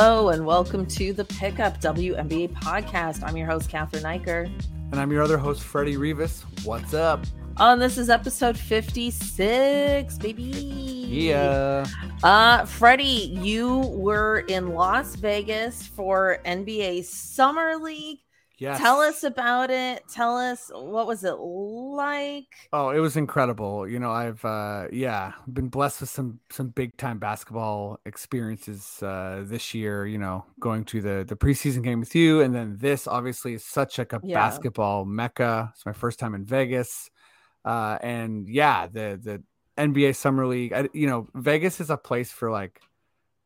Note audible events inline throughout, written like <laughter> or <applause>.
Hello and welcome to the Pickup WNBA podcast. I'm your host, Cathryn Eicher. And I'm your other host, Freddie Rivas. What's up? Oh, and this is episode 56, baby. Yeah. Uh, Freddie, you were in Las Vegas for NBA Summer League. Yes. Tell us about it. Tell us what was it like? Oh, it was incredible. You know, I've uh yeah, been blessed with some some big time basketball experiences uh this year, you know, going to the the preseason game with you and then this obviously is such like a Yeah. basketball mecca. It's my first time in Vegas. Uh and yeah, the the NBA Summer League, I, you know, Vegas is a place for like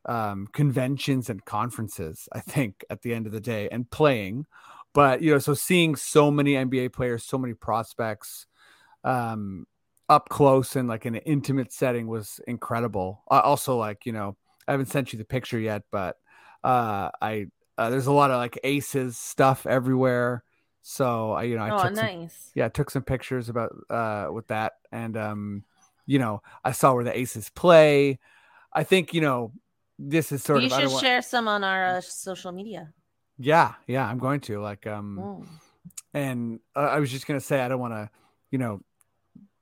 um conventions and conferences, I think at the end of the day and playing but you know so seeing so many nba players so many prospects um up close and like in an intimate setting was incredible uh, also like you know i haven't sent you the picture yet but uh i uh, there's a lot of like aces stuff everywhere so i you know i oh, took some, nice. yeah I took some pictures about uh with that and um you know i saw where the aces play i think you know this is sort you of I should don't want- share some on our uh, social media. Yeah yeah i'm going to like um Mm. and uh, I was just gonna say I don't want to, you know,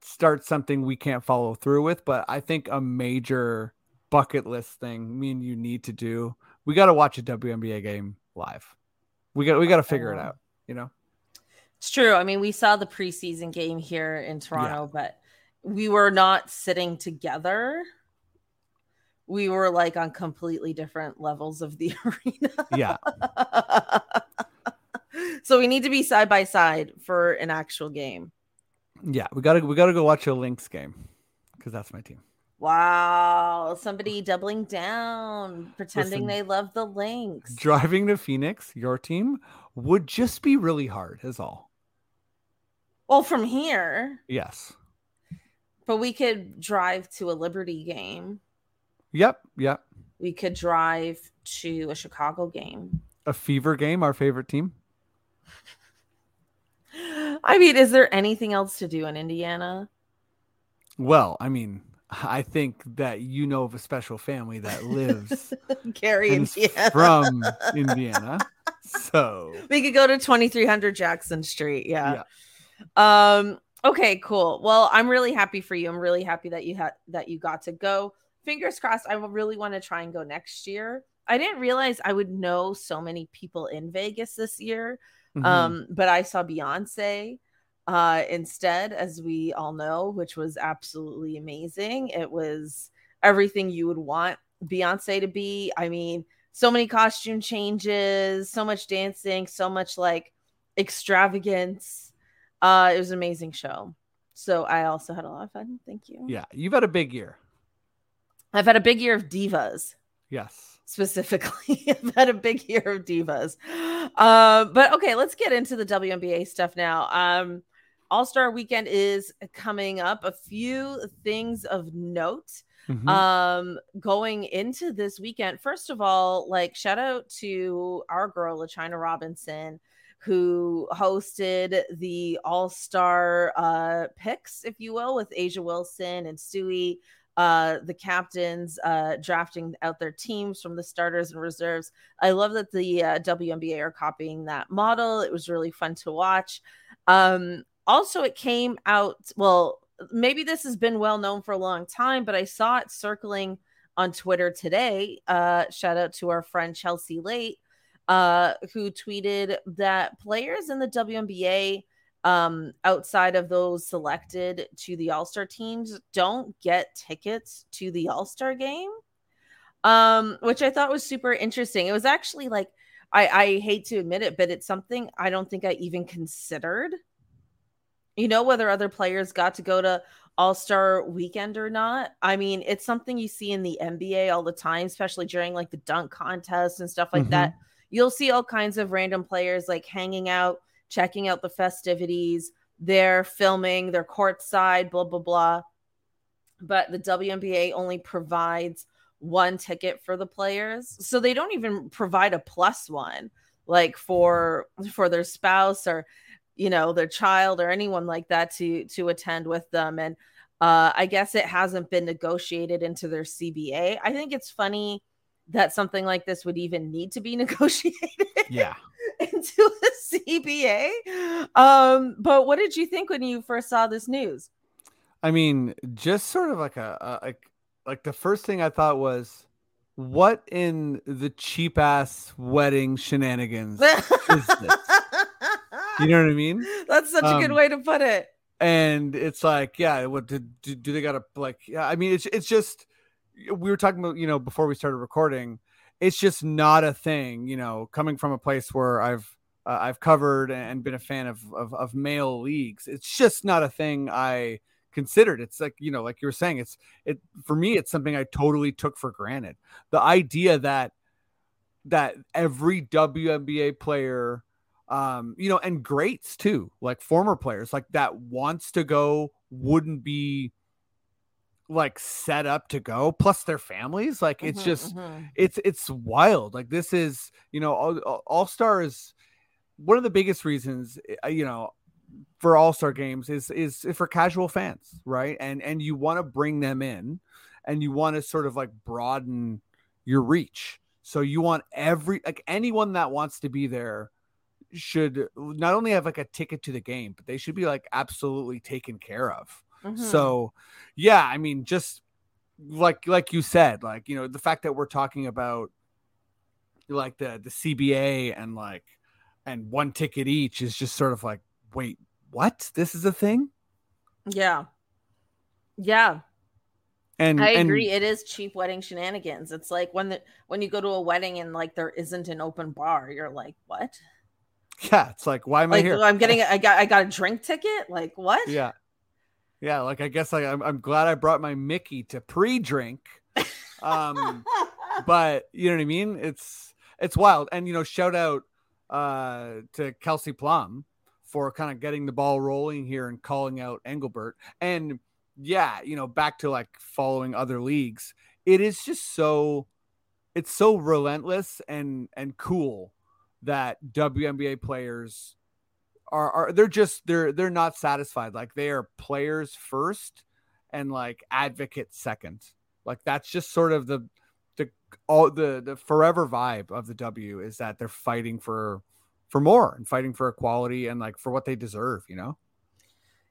start something we can't follow through with, but I think a major bucket list thing me and you need to do. We got to watch a WNBA game live. We got we got to figure it Oh. out. You know. It's true. I mean, we saw the preseason game here in Toronto, but we were not sitting together. We were like on completely different levels of the <laughs> arena. Yeah. <laughs> so we need to be side by side for an actual game. Yeah. We gotta we gotta go watch a Lynx game because that's my team. Wow. Somebody doubling down, pretending Listen. they love the Lynx. Driving to Phoenix, your team would just be really hard. Is all. well, from here, Yes. but we could drive to a Liberty game. Yep. Yep. We could drive to a Chicago game. A fever game, our favorite team. I mean, is there anything else to do in Indiana? Well, I mean, I think that you know of a special family that lives <laughs> Gary, Indiana. from Indiana. <laughs> So we could go to 2300 Jackson Street. Yeah. Um okay, cool. Well, I'm really happy for you. I'm really happy that you had that you got to go. Fingers crossed. I will really want to try and go next year. I didn't realize I would know so many people in Vegas this year. mhm. Um, but I saw Beyonce uh instead, as we all know, which was absolutely amazing. It was everything you would want Beyonce to be. I mean, so many costume changes, so much dancing, so much like extravagance. Uh, it was an amazing show. So I also had a lot of fun. Thank you. yeah, you've had a big year. I've had a big year of divas. Yes. specifically. <laughs> I've had a big year of divas. Um, but okay, let's get into the WNBA stuff now. Um, All Star Weekend is coming up. A few things of note Mhm. um going into this weekend first of all like shout out to our girl LaChina Robinson who hosted the all-star uh picks if you will with A'ja Wilson and Stewie uh the captains uh drafting out their teams from the starters and reserves. I love that the uh, WNBA are copying that model. It was really fun to watch. Um also it came out well maybe this has been well known for a long time, but I saw it circling on Twitter today. Uh, shout out to our friend Chelsea Late, uh, who tweeted that players in the WNBA, um, outside of those selected to the All Star teams, don't get tickets to the All Star game, um, which I thought was super interesting. It was actually like, I, I hate to admit it, but it's something I don't think I even considered you know whether other players got to go to all-star weekend or not i mean it's something you see in the nba all the time especially during like the dunk contest and stuff like Mhm. that you'll see all kinds of random players like hanging out checking out the festivities they're filming they're courtside blah blah blah. But the WNBA only provides one ticket for the players. So they don't even provide a plus one like for for their spouse or you know their child or anyone like that to to attend with them. And uh i guess it hasn't been negotiated into their cba i think it's funny that something like this would even need to be <laughs> negotiated. Yeah. <laughs> into a CBA. Um, but what did you think when you first saw this news? I mean, just sort of like a, a like like the first thing I thought was, what in the cheap ass wedding shenanigans is this? <laughs> You know what I mean? That's such um, a good um, way to put it. And it's like, yeah, what do, do, do they got to like? Yeah, I mean, it's it's just we were talking about you know before we started recording. It's just not a thing, you know, coming from a place where I've uh, I've covered and been a fan of, of of male leagues. It's just not a thing I considered. It's like, you know, like you were saying, it's it for me, it's something I totally took for granted. The idea that that every WNBA player um, you know, and greats too, like former players, like that wants to go wouldn't be like set up to go plus their families like it's mm-hmm, just mm-hmm. it's it's wild like this is you know all, all star is one of the biggest reasons eh, you know for all-star games is is for casual fans right? And and you want to bring them in and you want to sort of like broaden your reach. So you want every like anyone that wants to be there should not only have like a ticket to the game but they should be like absolutely taken care of mm-hmm. so yeah i mean just like like you said like you know the fact that we're talking about like the the cba and like and one ticket each is just sort of like wait what? This is a thing? Yeah. Yeah. And I and, agree. It is cheap wedding shenanigans. It's like when the when you go to a wedding and like there isn't an open bar, you're like, what? Yeah, it's like, why am like, I here? I'm getting, I got, I got a drink ticket. Like what? Yeah, yeah. Like I guess like I'm, I'm glad I brought my Mickey to pre-drink. Um, <laughs> but you know what I mean? It's, it's wild. And you know, shout out uh to Kelsey Plum for kind of getting the ball rolling here and calling out Engelbert. And yeah, you know, back to like following other leagues, it is just so it's so relentless and and cool that WNBA players are are they're just they're they're not satisfied. Like they are players first and like advocates second. Like that's just sort of the the all the the forever vibe of the W is that they're fighting for for more and fighting for equality and like for what they deserve, you know?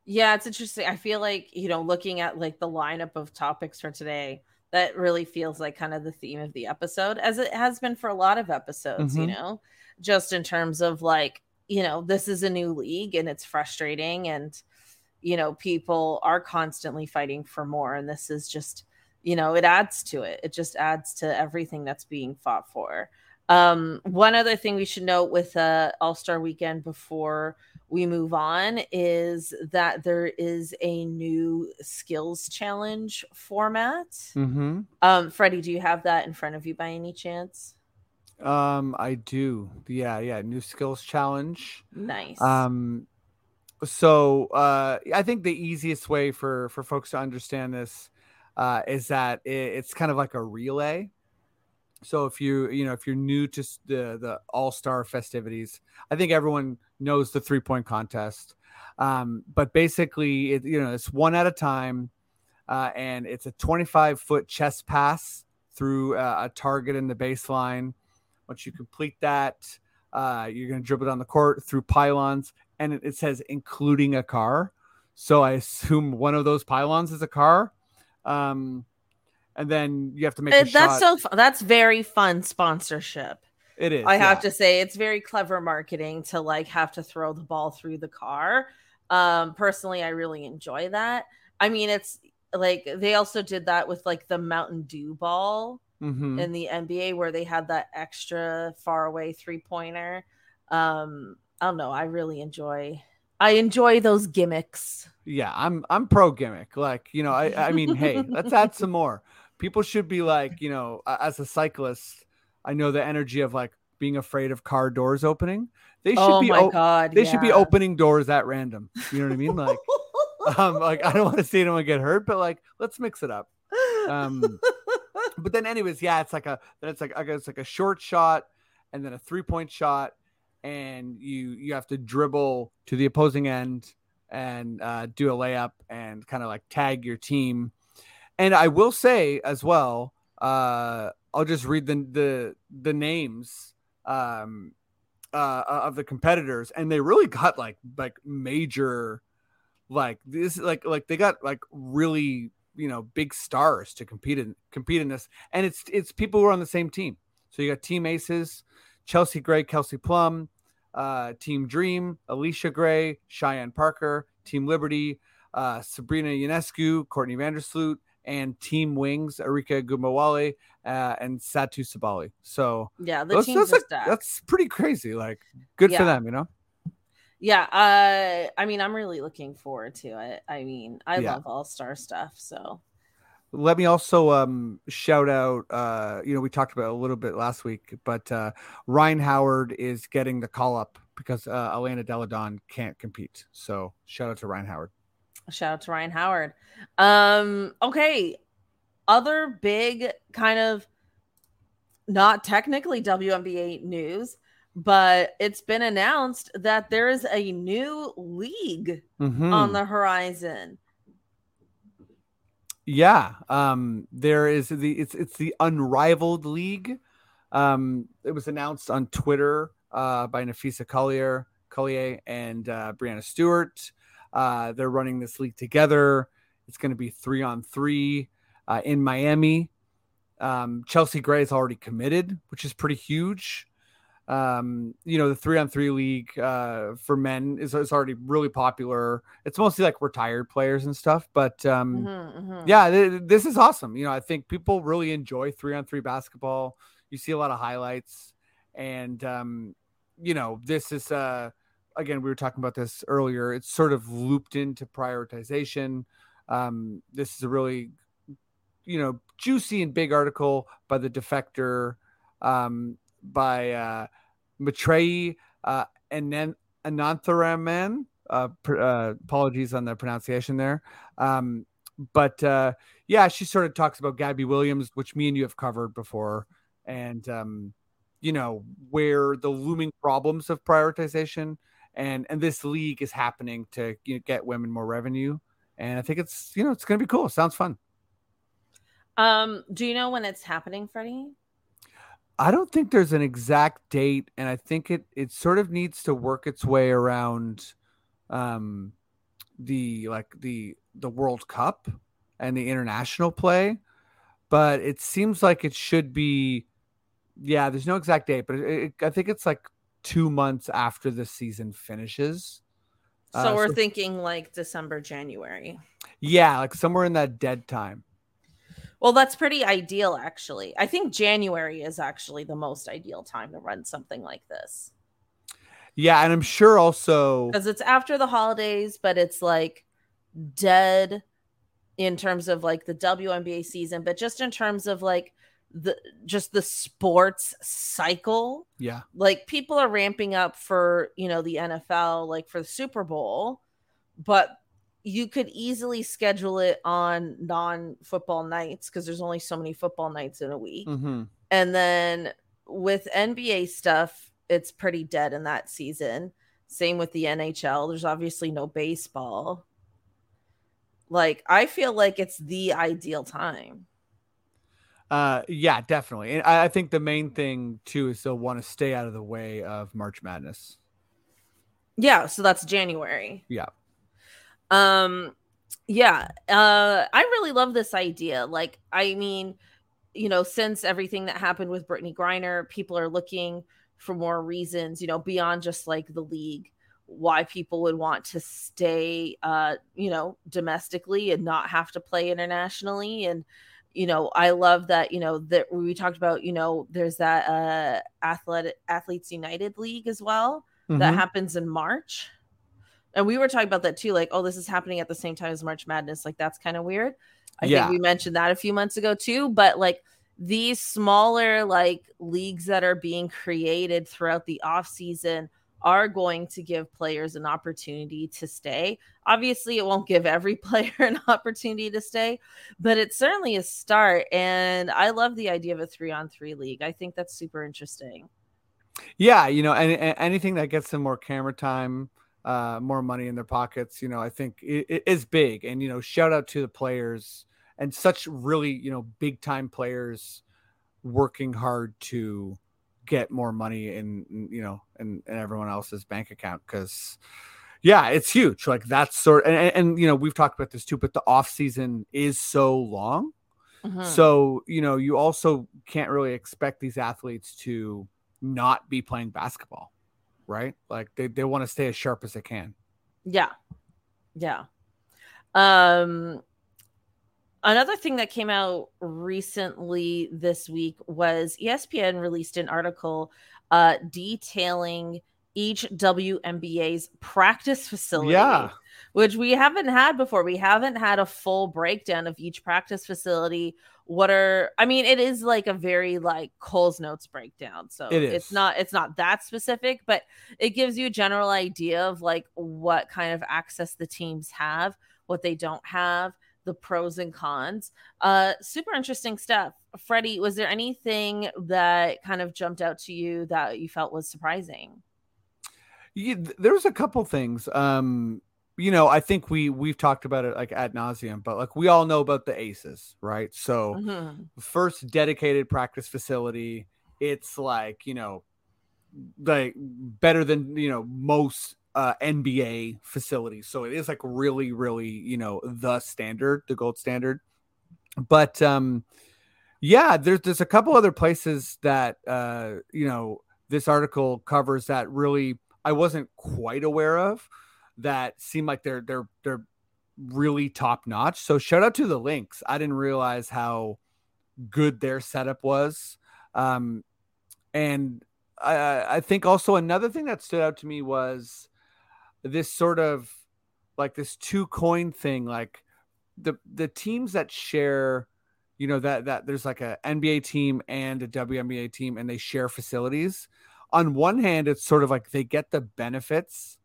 Yeah, it's interesting. I feel like, you know, looking at like the lineup of topics for today, that really feels like kind of the theme of the episode, as it has been for a lot of episodes, mm-hmm. you know, just in terms of like, you know, this is a new league and it's frustrating and, you know, people are constantly fighting for more. And this is just, you know, it adds to it. It just adds to everything that's being fought for. Um, one other thing we should note with uh, All Star Weekend before we move on is that there is a new skills challenge format. Mm-hmm. Um, Freddie, do you have that in front of you by any chance? Um, I do. Yeah, yeah. New skills challenge. Nice. Um, so uh, I think the easiest way for for folks to understand this uh, is that it, it's kind of like a relay so if you you know if you're new to the the all star festivities, I think everyone knows the three point contest. Um, but basically, it, you know it's one at a time, uh, and it's a 25 foot chest pass through uh, a target in the baseline. Once you complete that, uh, you're going to dribble down the court through pylons, and it, it says including a car. So I assume one of those pylons is a car. Um, and then you have to make uh, that's shot. so that's very fun sponsorship it is i yeah. have to say it's very clever marketing to like have to throw the ball through the car um personally i really enjoy that i mean it's like they also did that with like the mountain dew ball mm-hmm. in the nba where they had that extra far away three pointer um i don't know i really enjoy I enjoy those gimmicks. Yeah, I'm I'm pro gimmick. Like, you know, I I mean, hey, let's add some <laughs> more people should be like, you know, as a cyclist, I know the energy of like being afraid of car doors opening. They should oh be my God, they yeah. should be opening doors at random. You know what I mean? Like <laughs> um like I don't want to see anyone get hurt, but like let's mix it up. Um but then anyways, yeah, it's like a then it's like I guess like a short shot and then a three-point shot and you you have to dribble to the opposing end and uh, do a layup and kind of like tag your team. And I will say as well, uh, I'll just read the the the names um uh of the competitors and they really got like like major like this like like they got like really you know big stars to compete in compete in this. And it's it's people who are on the same team. So you got team aces chelsea gray kelsey plum uh team dream allisha gray cheyenne parker team liberty uh sabrina ionescu courtney vandersloot and team wings arike ogunbowale uh, and satou sabally. So Yeah, the those- teams are- that's pretty crazy like good for them you know Yeah, uh, I mean, I'm really looking forward to it. I mean, I Yeah. love All Star stuff. So let me also um shout out uh you know we talked about a little bit last week but uh rhyne howard is getting the call up because uh elena delle donne can't compete so shout out to rhyne howard shout out to Rhyne Howard. Um, okay, other big kind of not technically WNBA news, but it's been announced that there is a new league Mhm. on the horizon. yeah um there is the it's it's the unrivaled league. Um it was announced on twitter uh by napheesa collier collier and uh breanna stewart. Uh they're running this league together. It's going to be three on three uh, in miami. Um chelsea gray is already committed which is pretty huge um you know the three on three league uh for men is, is already really popular. It's mostly like retired players and stuff but um Mhm, mhm. yeah th- this is awesome. You know i think people really enjoy three on three basketball. You see a lot of highlights. And um you know this is uh again we were talking about this earlier. It's sort of looped into prioritization. Um this is a really you know juicy and big article by the defector um by uh Maitreyi uh then Anantharaman uh, pr- uh apologies on the pronunciation there. Um but uh yeah she sort of talks about gabby williams which me and you have covered before. And um you know where the looming problems of prioritization and and this league is happening to you know, get women more revenue. And i think it's you know it's gonna be cool. Sounds fun. Um, do you know when it's happening, Freddie? I don't think there's an exact date and i think it it sort of needs to work its way around um the like the the world cup and the international play but it seems like it should be yeah there's no exact date but it, it, i think it's like two months after the season finishes So Uh, we're so- thinking like December, January. yeah like somewhere in that dead time Well, that's pretty ideal, actually. I think January is actually the most ideal time to run something like this yeah and i'm sure also because it's after the holidays, but it's like dead in terms of like the WNBA season, but just in terms of like the just the sports cycle. yeah Like people are ramping up for you know the NFL, like for the Super Bowl, but you could easily schedule it on non-football nights because there's only so many football nights in a week. hmm And then with NBA stuff, it's pretty dead in that season. Same with the NHL. There's obviously no baseball. Like, I feel like it's the ideal time. uh yeah definitely and I, I think the main thing too is they'll want to stay out of the way of march madness Yeah, so that's January. Yeah. Um yeah, uh I really love this idea. Like I mean, you know, since everything that happened with Brittney Griner, people are looking for more reasons, you know, beyond just like the league why people would want to stay uh you know domestically and not have to play internationally and you know i love that you know that we talked about you know there's that uh athletic athletes united league as well that Mhm. happens in March. And we were talking about that too, like, oh, this is happening at the same time as March Madness. Like, that's kind of weird. I Yeah. think we mentioned that a few months ago too. But like these smaller like leagues that are being created throughout the off season are going to give players an opportunity to stay. Obviously, it won't give every <laughs> player an opportunity to stay, but it's certainly a start. And I love the idea of a three on three league. I think that's super interesting. Yeah, you know, and, and anything that gets them more camera time, uh, more money in their pockets, you know, I think it, it is big. And you know, shout out to the players and such really, you know, big time players working hard to get more money in you know in, in everyone else's bank account because yeah it's huge like that's sort and, and, and, you know we've talked about this too but the off season is so long mm-hmm. so you know you also can't really expect these athletes to not be playing basketball right? Like they, they want to stay as sharp as they can. Yeah. Yeah. Um Another thing that came out recently this week was ESPN released an article uh, detailing each WNBA's practice facility. Yeah. Which we haven't had before. We haven't had a full breakdown of each practice facility. What are I mean, it is like a very like Cole's notes breakdown. So it is. it's not it's not that specific, but it gives you a general idea of like what kind of access the teams have, what they don't have the pros and cons. Uh, super interesting stuff. Freddie, was there anything that kind of jumped out to you that you felt was surprising? Yeah, there was a couple things. Um, you know, I think we we've talked about it like ad nauseum, but like we all know about the aces, right? So mm-hmm. first dedicated practice facility, it's like, you know, like better than you know most uh, NBA facilities. So it is like really, really, you know, the standard, the gold standard. But um, yeah, there's there's a couple other places that uh, you know this article covers that really I wasn't quite aware of that seem like they're they're they're really top notch. So shout out to the Lynx. I didn't realize how good their setup was. Um, and I, I think also another thing that stood out to me was this sort of like this two coin thing like the the teams that share you know that that there's like a NBA team and a WNBA team and they share facilities on one hand it's sort of like they get the benefits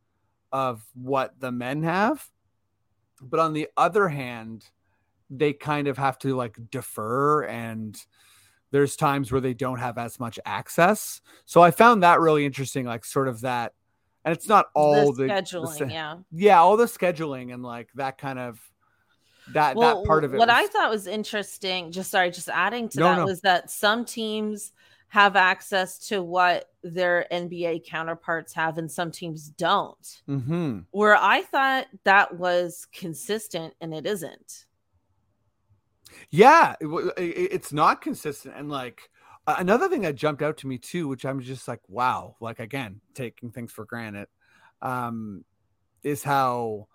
of what the men have but on the other hand they kind of have to like defer and there's times where they don't have as much access so i found that really interesting like sort of that and it's not all the, the scheduling, the, yeah, yeah, all the scheduling and like that kind of that well, that part of it. What was... I thought was interesting, just sorry, just adding to no, that no. was that some teams have access to what their NBA counterparts have, and some teams don't. Mm-hmm. Where I thought that was consistent, and it isn't. Yeah, it, it's not consistent, and like another thing that jumped out to me too, which I'm just like, wow, like again, taking things for granted, um, is how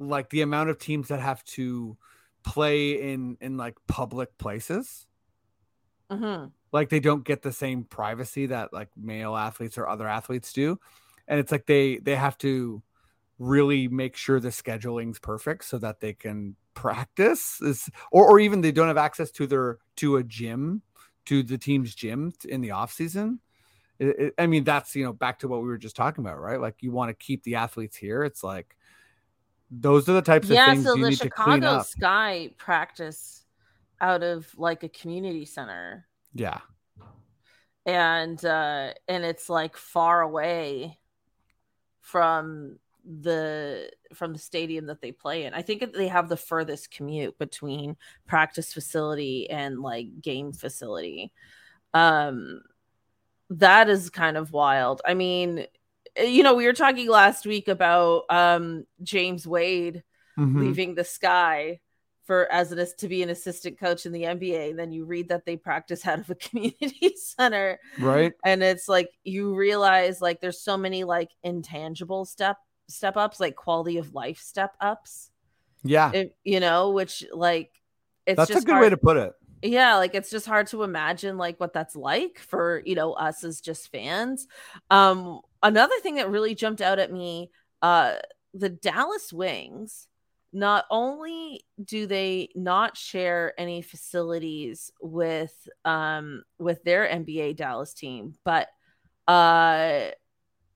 like the amount of teams that have to play in in like public places. Mm-hmm. Like they don't get the same privacy that like male athletes or other athletes do, and it's like they they have to really make sure the scheduling's perfect so that they can practice is or, or even they don't have access to their to a gym to the team's gym in the off season. It, it, I mean, that's you know back to what we were just talking about, right? Like you want to keep the athletes here. It's like those are the types yeah, of things so you the need Chicago to clean up. Sky practice out of like a community center. Yeah. And uh and it's like far away from the from the stadium that they play in. I think they have the furthest commute between practice facility and like game facility. Um that is kind of wild. I mean, you know, we were talking last week about um James Wade mm-hmm. leaving the sky for as it is to be an assistant coach in the NBA. And then you read that they practice <laughs> out of a community <laughs> center. Right. And it's like you realize like there's so many like intangible step step ups, like quality of life step ups. Yeah. It, you know, which like it's that's a good hard, way to put it. Yeah, like it's just hard to imagine like what that's like for, you know, us as just fans. Um another thing that really jumped out at me, uh the Dallas Wings not only do they not share any facilities with um with their NBA Dallas team, but uh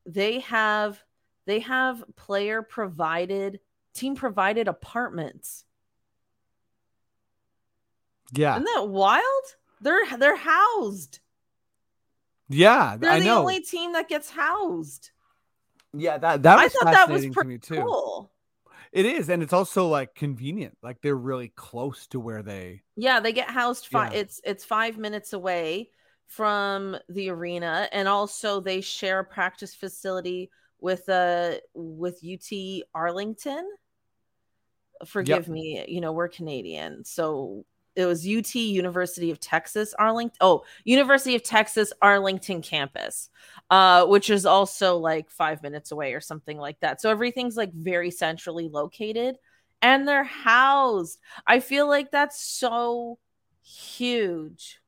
they have they have player provided, team provided apartments. Yeah. Isn't that wild? They're they're housed. Yeah, they're I the know. only team that gets housed. Yeah, that that I thought that was pretty cool. It is, and it's also like convenient. Like they're really close to where they. Yeah, they get housed. Fi- Yeah. It's it's five minutes away from the arena, and also they share a practice facility with uh with UT Arlington. Forgive me, you know we're Canadian, so it was UT University of Texas Arlington. Oh, University of Texas Arlington campus, uh, which is also like five minutes away or something like that. So everything's like very centrally located, and they're housed. I feel like that's so huge.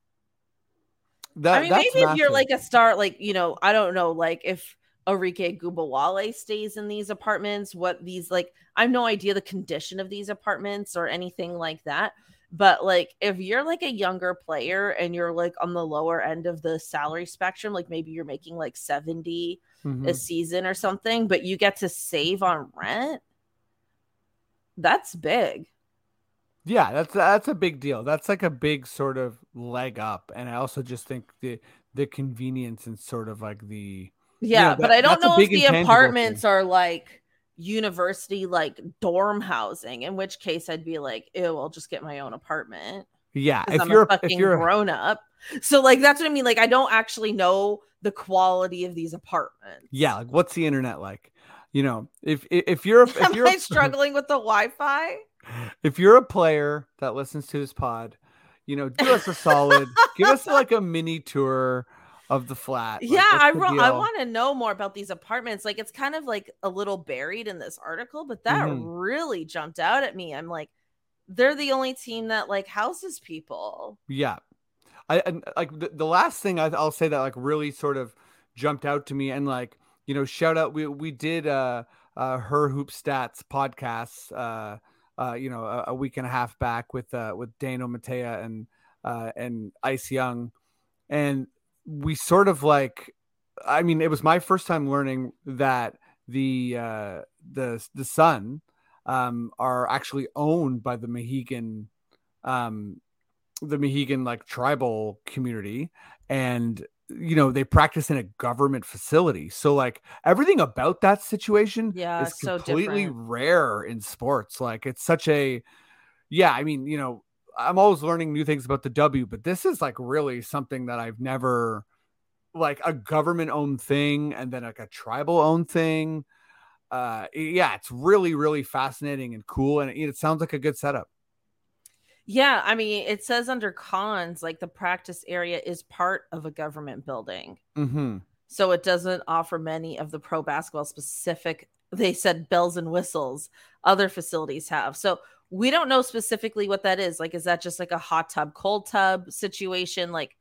That, I mean, maybe if you're like a star, like you know, I don't know, like if Arike Ogunbowale stays in these apartments, what these like, I have no idea the condition of these apartments or anything like that. But like, if you're like a younger player and you're like on the lower end of the salary spectrum, like maybe you're making like 70 a Mhm. season or something, but you get to save on rent, that's big. Yeah, that's that's a big deal. That's like a big sort of leg up, and I also just think the the convenience and sort of like the Yeah, know, but I don't know if the apartments thing. are like university like dorm housing, in which case I'd be like, ew, I'll just get my own apartment. yeah. If I'm you're a if fucking you're grown up. So like that's what I mean. Like I don't actually know the quality of these apartments. yeah, like what's the internet like? You know, if if if you're <laughs> if Am you're I struggling with the Wi-Fi? <laughs> if you're a player that listens to this pod, you know, do us a solid, give us <laughs> like a mini tour of the flat. Like, yeah, I ro- I want to know more about these apartments. Like it's kind of like a little buried in this article, but that Mhm. really jumped out at me. I'm like, they're the only team that like houses people. Yeah. I and like the, the last thing I, I'll say that like really sort of jumped out to me and like you know shout out we we did uh uh her hoop stats podcasts uh uh you know a, a week and a half back with uh with Dano Matea and uh and Ice Young and we sort of like I mean it was my first time learning that the uh the the Sun um are actually owned by the Mohegan um the Mohegan like tribal community. And you know they practice in a government facility. So like everything about that situation Yeah, is so completely different. rare in sports. Like it's such a yeah i mean you know i'm always learning new things about the w but this is like really something that i've never like a government owned thing and then like a tribal owned thing uh yeah it's really really fascinating and cool and it, it sounds like a good setup Yeah, I mean, it says under cons, like the practice area is part of a government building. mm-hmm So it doesn't offer many of the pro basketball specific, they said bells and whistles other facilities have. So we don't know specifically what that is. Like, is that just like a hot tub, cold tub situation? Like,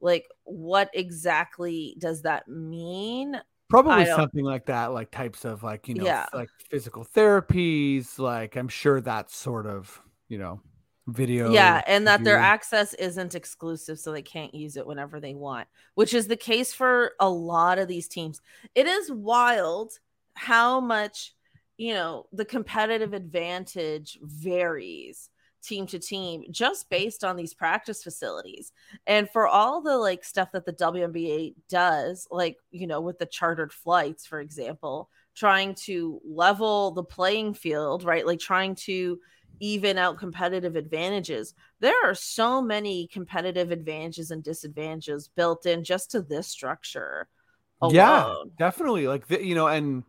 like what exactly does that mean? probably something like that like types of like you know Yeah. like physical therapies like i'm sure that sort of you know video yeah, and that their access isn't exclusive, so they can't use it whenever they want, which is the case for a lot of these teams. It is wild how much, you know, the competitive advantage varies team to team just based on these practice facilities. And for all the like stuff that the WNBA does, like, you know, with the chartered flights, for example, trying to level the playing field, right? Like trying to even out competitive advantages. There are so many competitive advantages and disadvantages built in just to this structure. yeah definitely like the, you know and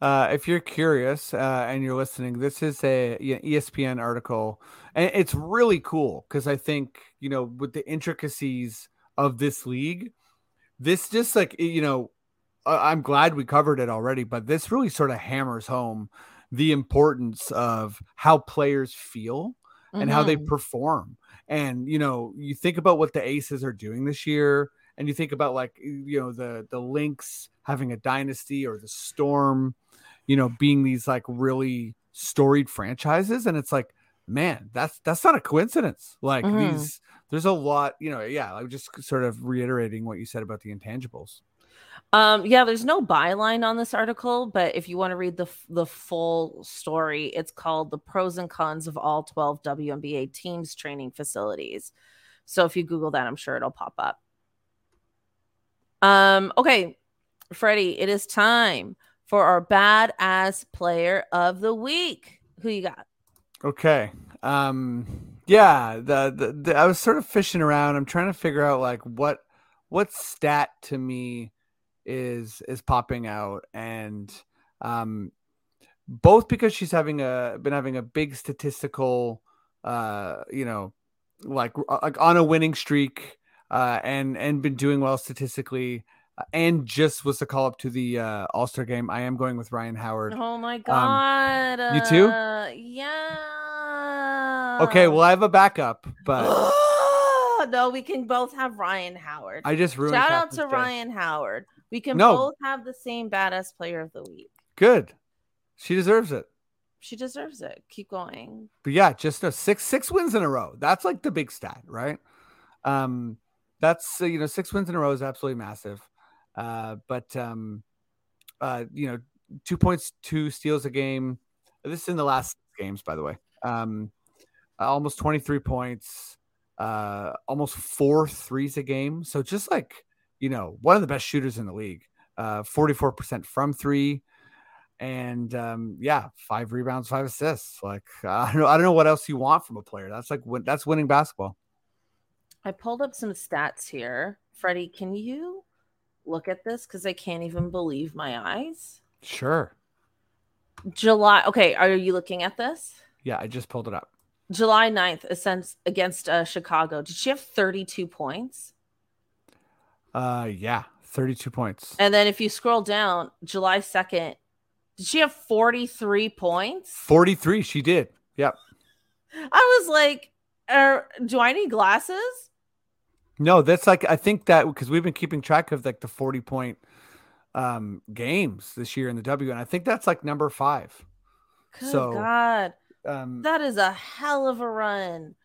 uh if you're curious uh and you're listening this is a espn article and it's really cool because i think you know with the intricacies of this league this just like you know i'm glad we covered it already but this really sort of hammers home the importance of how players feel and how they Mhm. perform. And you know, you think about what the Aces are doing this year, and you think about like you know the the Lynx having a dynasty or the Storm, you know, being these like really storied franchises, and it's like, man, that's that's not a coincidence. Like Mhm. these, there's a lot, you know, yeah. I'm just sort of reiterating what you said about the intangibles. Um, yeah, there's no byline on this article, but if you want to read the the full story, it's called "The Pros and Cons of All 12 WNBA Teams Training Facilities." So if you Google that, I'm sure it'll pop up. Um, okay, Freddie, it is time for our badass player of the week. Who you got? Okay. Um yeah, the, the, the I was sort of fishing around. I'm trying to figure out like what what stat to me is is popping out and um both because she's having a been having a big statistical uh you know like like on a winning streak uh and and been doing well statistically and just was the call up to the uh all-star game i am going with rhyne howard Oh my god. Um, you too? Uh, yeah. okay well i have a backup but <gasps> no, we can both have Rhyne Howard. i just ruined Shout out to Day. Rhyne Howard. We can No. both have the same badass player of the week. good she deserves it She deserves it. Keep going. but yeah, just a six six wins in a row. That's like the big stat, right? Um, that's uh, you know six wins in a row is absolutely massive. Uh, but um, uh, you know, two points, two steals a game. This is in the last games, by the way. Um, almost twenty three points, uh, almost four threes a game. So just like you know, one of the best shooters in the league. Uh, forty four percent from three and um, yeah, five rebounds, five assists. Like <laughs> I don't know, I don't know what else you want from a player. That's like that's winning basketball. I pulled up some stats here. Freddie, can you look at this? Because I can't even believe my eyes. Sure. July. Okay, are you looking at this? Yeah, I just pulled it up. July 9th against, against uh, Chicago. Did she have 32 points? Uh, yeah, thirty-two points. And then if you scroll down, July 2nd, did she have 43 points? Forty-three. She did. Yep. I was like, er, do I need glasses? No, that's like I think that because we've been keeping track of like the forty-point um games this year in the W, and I think that's like number five. Good So- God. Um, That is a hell of a run.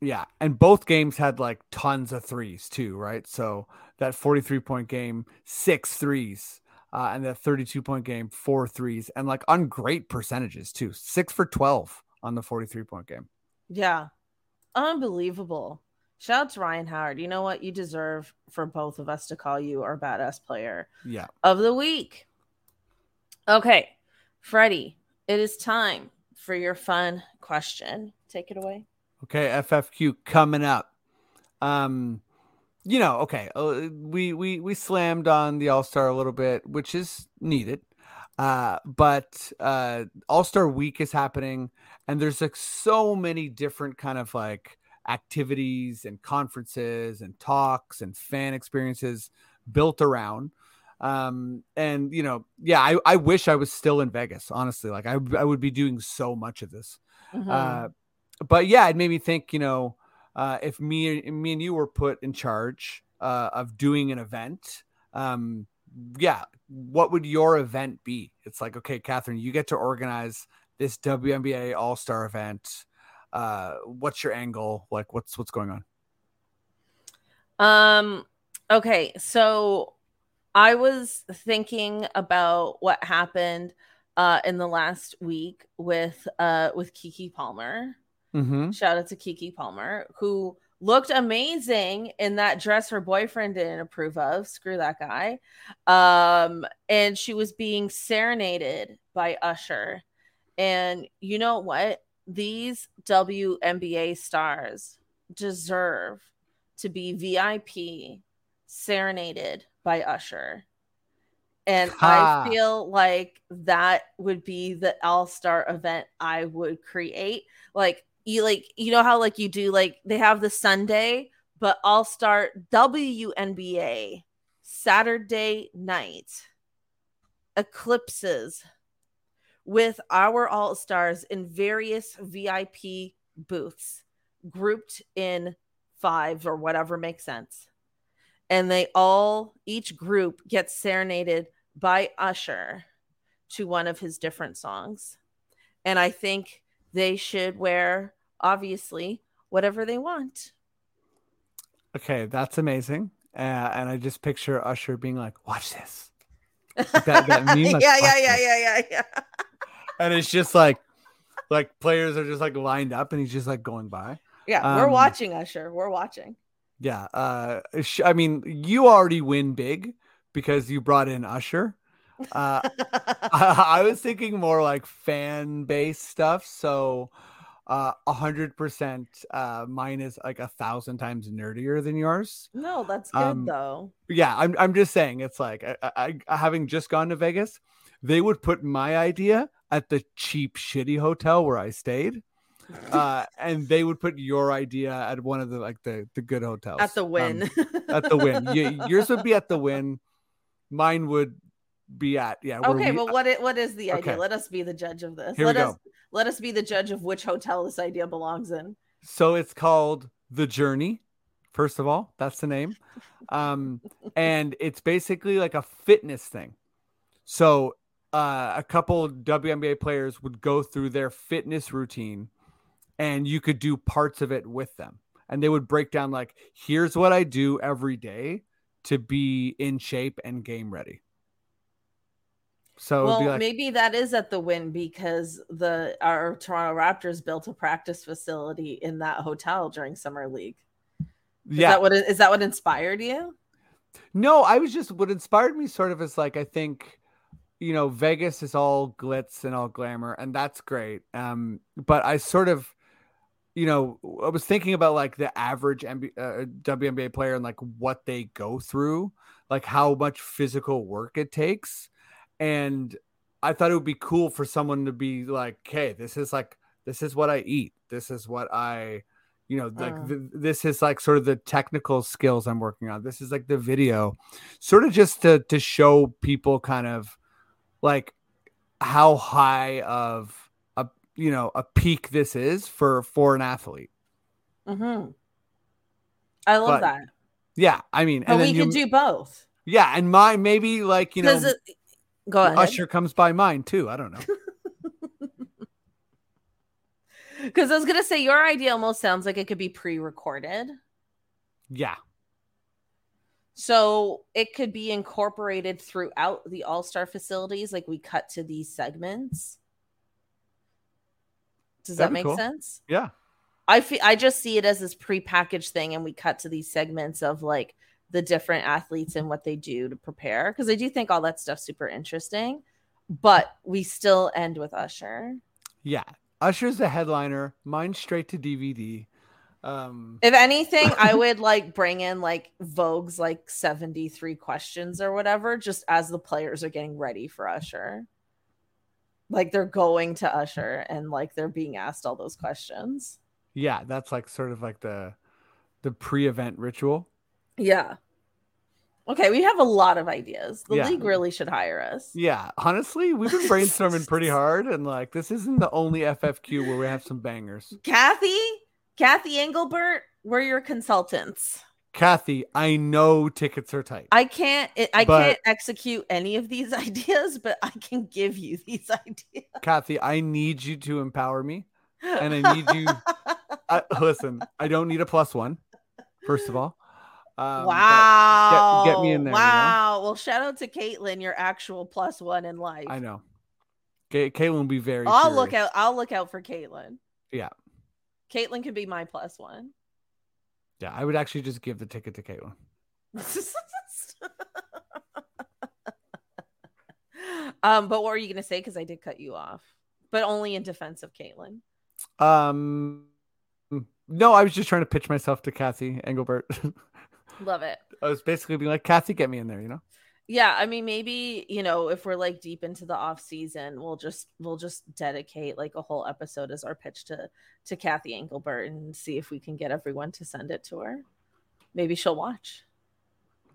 Yeah, and both games had like tons of threes too, right? So that 43 point game, six threes, uh, and that 32 point game, four threes, and like on great percentages too, six for 12 on the 43 point game. Yeah. Unbelievable. Shout out to Rhyne Howard. You know what? You deserve for both of us to call you our badass player Yeah, of the week. Okay, Freddie, it is time for your fun question. Take it away. okay, FFQ coming up. Um, you know, okay, uh, we we we slammed on the All Star a little bit, which is needed. Uh, but uh, All Star Week is happening, and there's like so many different kind of like activities and conferences and talks and fan experiences built around. Um, and you know, yeah, I, I wish I was still in Vegas, honestly. Like I, I would be doing so much of this. Mhm. Uh, but yeah, it made me think, you know, uh, if me me and you were put in charge uh, of doing an event, um, yeah, what would your event be? It's like, okay, Cathryn, you get to organize this WNBA All Star event. Uh, what's your angle? Like, what's what's going on? Um okay, so I was thinking about what happened uh in the last week with uh with Keke Palmer. Mm-hmm. Shout out to Keke Palmer who looked amazing in that dress her boyfriend didn't approve of. Screw that guy. Um and she was being serenaded by Usher. And you know what? These WNBA stars deserve to be VIP serenaded by Usher. And Ha. I feel like that would be the all-star event I would create. Like you like you know how like you do like they have the Sunday, but all-star WNBA Saturday night eclipses with our all-stars in various VIP booths grouped in five or whatever makes sense. And they all, each group gets serenaded by Usher to one of his different songs. And I think they should wear, obviously, whatever they want. Okay, that's amazing. Uh, and I just picture Usher being like, "Watch this," that- that <laughs> meme, like, yeah, yeah, yeah, this. yeah, yeah, yeah. And it's just like, like players are just like lined up, and he's just like going by. Yeah, we're Um, watching Usher. We're watching. Yeah. Uh, I mean, you already win big because you brought in Usher. Uh, <laughs> I, I was thinking more like fan base stuff. So uh, a hundred percent. Uh, mine is like a thousand times nerdier than yours. No, that's good Um, though. Yeah, I'm. I'm just saying. It's like I, I, I having just gone to Vegas, they would put my idea at the cheap, shitty hotel where I stayed, <laughs> uh, and they would put your idea at one of the like the the good hotels At the Um, Wynn. at the Wynn. <laughs> Yours would be at the Wynn. Mine would be at yeah. okay, we- well, what i- what is the idea? Okay. Let us be the judge of this. Here we let us go. let us be the judge of which hotel this idea belongs in. So it's called The Journey. First of all, that's the name. Um, and it's basically like a fitness thing. So uh, a couple WNBA players would go through their fitness routine and you could do parts of it with them. And they would break down like, here's what I do every day to be in shape and game ready. So well, like, maybe that is at the Wynn because the our Toronto Raptors built a practice facility in that hotel during summer league. Is yeah, that what is that what inspired you? No, I was just what inspired me sort of is like I think you know Vegas is all glitz and all glamour and that's great. Um but I sort of you know I was thinking about like the average MB, uh, WNBA player and like what they go through, like how much physical work it takes and I thought it would be cool for someone to be like, "Hey, this is like this is what I eat. This is what I you know like Uh. th- this is like sort of the technical skills i'm working on this is like the video sort of just to to show people kind of like how high of a you know a peak this is for for an athlete hmm I love But, that. yeah i mean But and we could do both. yeah and my maybe like you know it, go ahead. usher comes by mine too i don't know <laughs> Because I was gonna say your idea almost sounds like it could be pre-recorded. yeah So it could be incorporated throughout the All Star facilities. Like we cut to these segments. Does That'd that make cool. sense? yeah I feel I just see it as this pre-packaged thing, and we cut to these segments of like the different athletes and what they do to prepare. Because I do think all that stuff's super interesting, but we still end with Usher. yeah usher's the headliner mine straight to dvd um If anything, I would like bring in like Vogue's like 73 questions or whatever, just as the players are getting ready for Usher. Like they're going to Usher and like they're being asked all those questions. yeah that's like sort of like the the pre-event ritual Yeah. Okay, we have a lot of ideas. The Yeah. league really should hire us. Yeah, honestly, we've been brainstorming pretty <laughs> hard, and like this isn't the only FFQ where we have some bangers. Cathy, Cathy Engelbert, we're your consultants. Cathy, I know tickets are tight. I can't I can't execute any of these <laughs> ideas, but I can give you these <laughs> ideas. Cathy, I need you to empower me, and I need you. <laughs> I, listen, I don't need a plus one. First of all, um, wow. get me in there, you know? Wow. Well, shout out to Caitlin, your actual plus one in life. I know. Caitlin will be very. I'll look out. I'll look out for Caitlin. Yeah. Caitlin could be my plus one. Yeah, I would actually just give the ticket to Caitlin. <laughs> um, but what were you gonna say? Because I did cut you off, but only in defense of Caitlin. Um, no, I was just trying to pitch myself to Cathy Engelbert. <laughs> Love it. I was basically being like, Cathy, get me in there, you know. Yeah, I mean, maybe you know, if we're like deep into the off season, we'll just we'll just dedicate like a whole episode as our pitch to to Cathy Engelbert and see if we can get everyone to send it to her. Maybe she'll watch.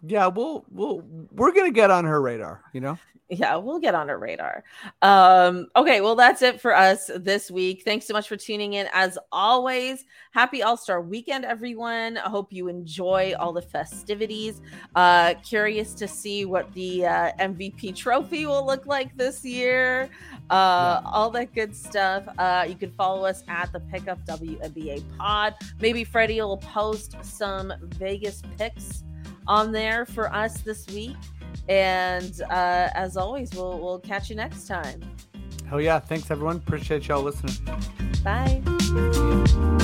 Yeah, we'll we'll we're gonna get on her radar, you know. Yeah, we'll get on her radar. Um, okay, well, that's it for us this week. Thanks so much for tuning in. As always, happy All Star weekend, everyone. I hope you enjoy all the festivities. Uh, curious to see what the uh, MVP trophy will look like this year. Uh, all that good stuff. Uh, you can follow us at the Pickup WNBA Pod. Maybe Freddie will post some Vegas picks on there for us this week. And uh, as always, we'll we'll catch you next time. Hell yeah! Thanks everyone. Appreciate y'all listening. Bye.